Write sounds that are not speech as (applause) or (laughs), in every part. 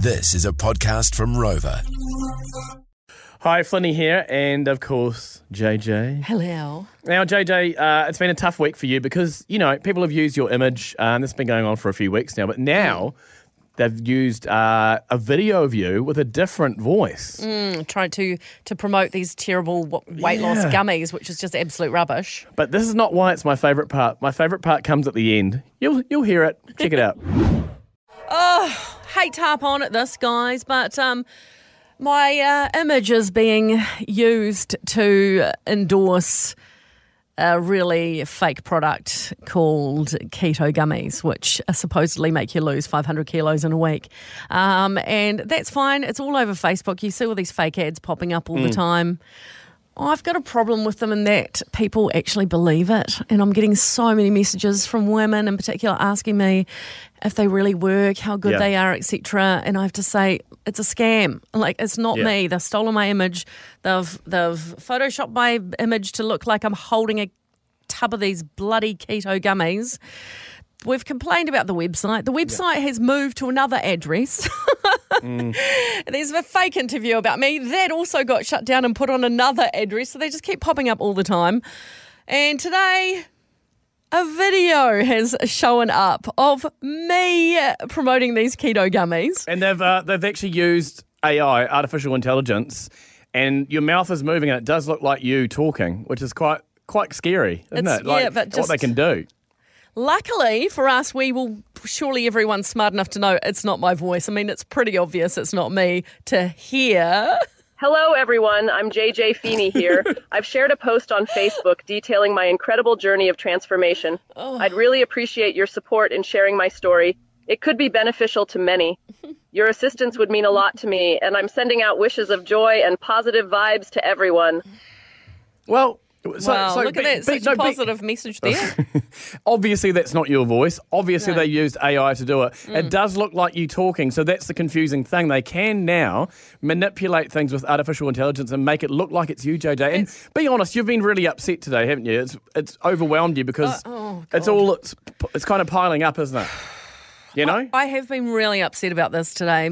This is a podcast from ROVA. Hi, Flynny here, and of course, JJ. Hello. Now, JJ, uh, it's been a tough week for you because, you know, people have used your image, uh, and this has been going on for a few weeks now, but now they've used uh, a video of you with a different voice. Trying to to promote these terrible w- weight loss gummies, which is just absolute rubbish. But this is not why it's my favourite part. My favourite part comes at the end. You'll, you'll hear it. Check it out. (laughs) I hate to harp on at this, guys, but um, my uh, image is being used to endorse a really fake product called keto gummies, which supposedly make you lose 500 kilos in a week. Um, and that's fine. It's all over Facebook. You see all these fake ads popping up all the time. I've got a problem with them in that people actually believe it. And I'm getting so many messages from women in particular asking me if they really work, how good Yeah. they are, etc. And I have to say, it's a scam. Like it's not Yeah. me. They've stolen my image. They've they've photoshopped my image to look like I'm holding a tub of these bloody keto gummies. We've complained about the website. The website has moved to another address. (laughs) (laughs) There's a fake interview about me that also got shut down and put on another address. So they just keep popping up all the time. And today, a video has shown up of me promoting these keto gummies. And they've, uh, they've actually used AI, artificial intelligence, and your mouth is moving, and it does look like you talking, which is quite quite scary, isn't It's- it? Like yeah, but what they can do. Luckily for us, we will surely everyone's smart enough to know it's not my voice. I mean, it's pretty obvious it's not me to hear. Hello, everyone. I'm JJ Feeney here. (laughs) I've shared a post on Facebook detailing my incredible journey of transformation. Oh. I'd really appreciate your support in sharing my story. It could be beneficial to many. (laughs) Your assistance would mean a lot to me, and I'm sending out wishes of joy and positive vibes to everyone. Well, so, wow, so look be- at that. be- Such no, a be- positive message there. (laughs) Obviously, that's not your voice. Obviously, No. they used AI to do it. Mm. It does look like you talking, so that's the confusing thing. They can now manipulate things with artificial intelligence and make it look like it's you, JJ. And be honest, you've been really upset today, haven't you? It's it's overwhelmed you because oh, it's all it's it's kind of piling up, isn't it? You know. I have been really upset about this today.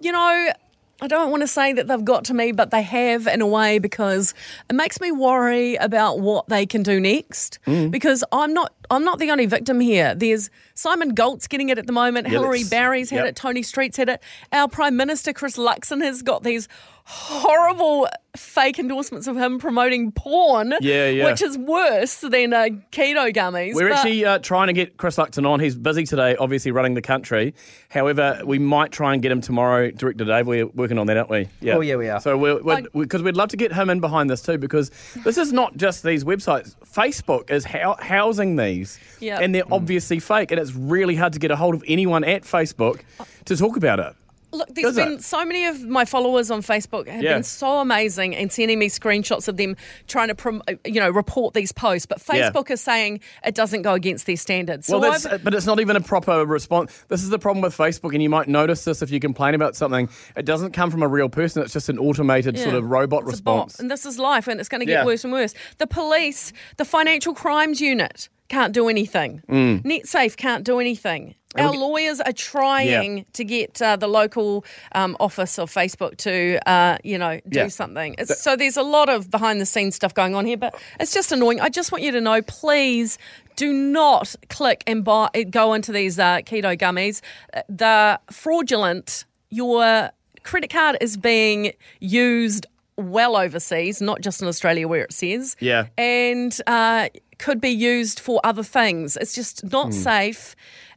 You know, I don't want to say that they've got to me, but they have in a way because it makes me worry about what they can do next. Mm. Because I'm not I'm not the only victim here. There's Simon Gault's getting it at the moment. Yeah, Hilary Barry's had yep. it. Toni Street's had it. Our Prime Minister Chris Luxon has got these horrible fake endorsements of him promoting porn. Yeah, yeah. Which is worse than uh, keto gummies. We're but- actually uh, trying to get Chris Luxon on. He's busy today, obviously running the country. However, we might try and get him tomorrow. Director Dave, we're working on that, aren't we? Yeah. Oh, yeah, we are. So we're I- because we'd love to get him in behind this too, because this is not just these websites. Facebook is hou- housing these, Yep. and they're obviously fake, and it's really hard to get a hold of anyone at Facebook to talk about it. Look, there's Is it? been so many of my followers on Facebook have Yeah. been so amazing and sending me screenshots of them trying to, prom- uh, you know, report these posts. But Yeah. Facebook is saying it doesn't go against their standards. So Well, that's, but it's not even a proper response. This is the problem with Facebook, and you might notice this if you complain about something. It doesn't come from a real person. It's just an automated sort of robot It's a bot, response. and this is life, and it's going to get Yeah. worse and worse. The police, the financial crimes unit can't do anything. Mm. NetSafe can't do anything. Our lawyers are trying Yeah. to get uh, the local um, office of Facebook to, uh, you know, do Yeah. something. It's, so there's a lot of behind the scenes stuff going on here, but it's just annoying. I just want you to know, please do not click and buy, go into these uh, keto gummies. Uh, They're fraudulent. Your credit card is being used well overseas, not just in Australia where it says. Yeah. And uh, could be used for other things. It's just not safe.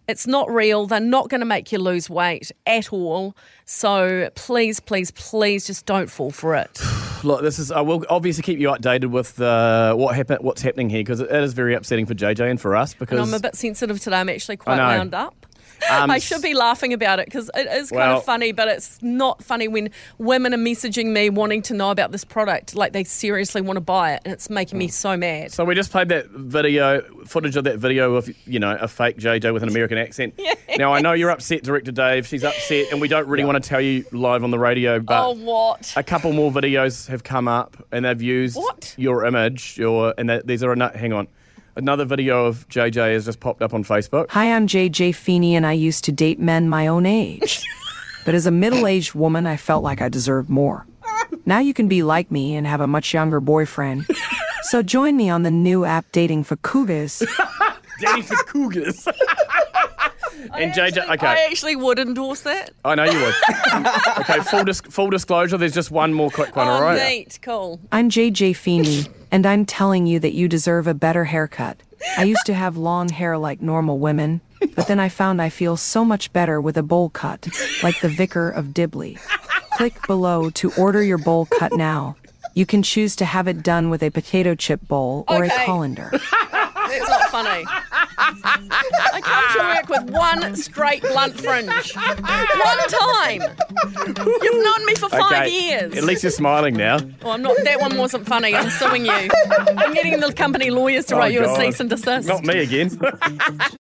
It's not real. They're not going to make you lose weight at all. So please, please, please just don't fall for it. (sighs) Look, this is. I will obviously keep you updated with uh, what happen, what's happening here because it is very upsetting for JJ and for us because And I'm a bit sensitive today. I'm actually quite wound up. Um, I should be laughing about it because it is kind of funny, but it's not funny when women are messaging me wanting to know about this product. Like they seriously want to buy it, and it's making me so mad. So we just played that video, footage of that video of you know a fake JJ with an American accent. (laughs) Now I know you're upset, director Dave. She's upset, and we don't really want to tell you live on the radio, but oh, what? a couple more videos have come up, and they've used What? your image. Your and that, these are ano- hang on. Another video of JJ has just popped up on Facebook. Hi, I'm JJ Feeney, and I used to date men my own age. (laughs) But as a middle aged woman, I felt like I deserved more. Now you can be like me and have a much younger boyfriend. (laughs) So join me on the new app dating for cougars. (laughs) Dating for cougars. and JJ, Actually, okay. I actually would endorse that. I know you would. okay, full, dis- full disclosure, there's just one more quick one, oh, all right? neat, cool. I'm JJ Feeney, and I'm telling you that you deserve a better haircut. I used to have long hair like normal women, but then I found I feel so much better with a bowl cut, like the Vicar of Dibley. Click below to order your bowl cut now. You can choose to have it done with a potato chip bowl or Okay. a colander. (laughs) it's not funny. I come to work with one straight blunt fringe. One time. You've known me for five Okay, years. At least you're smiling now. Oh, I'm not. That one wasn't funny. I'm suing you. I'm getting the company lawyers to Oh, write you a cease and desist. Not me again. (laughs)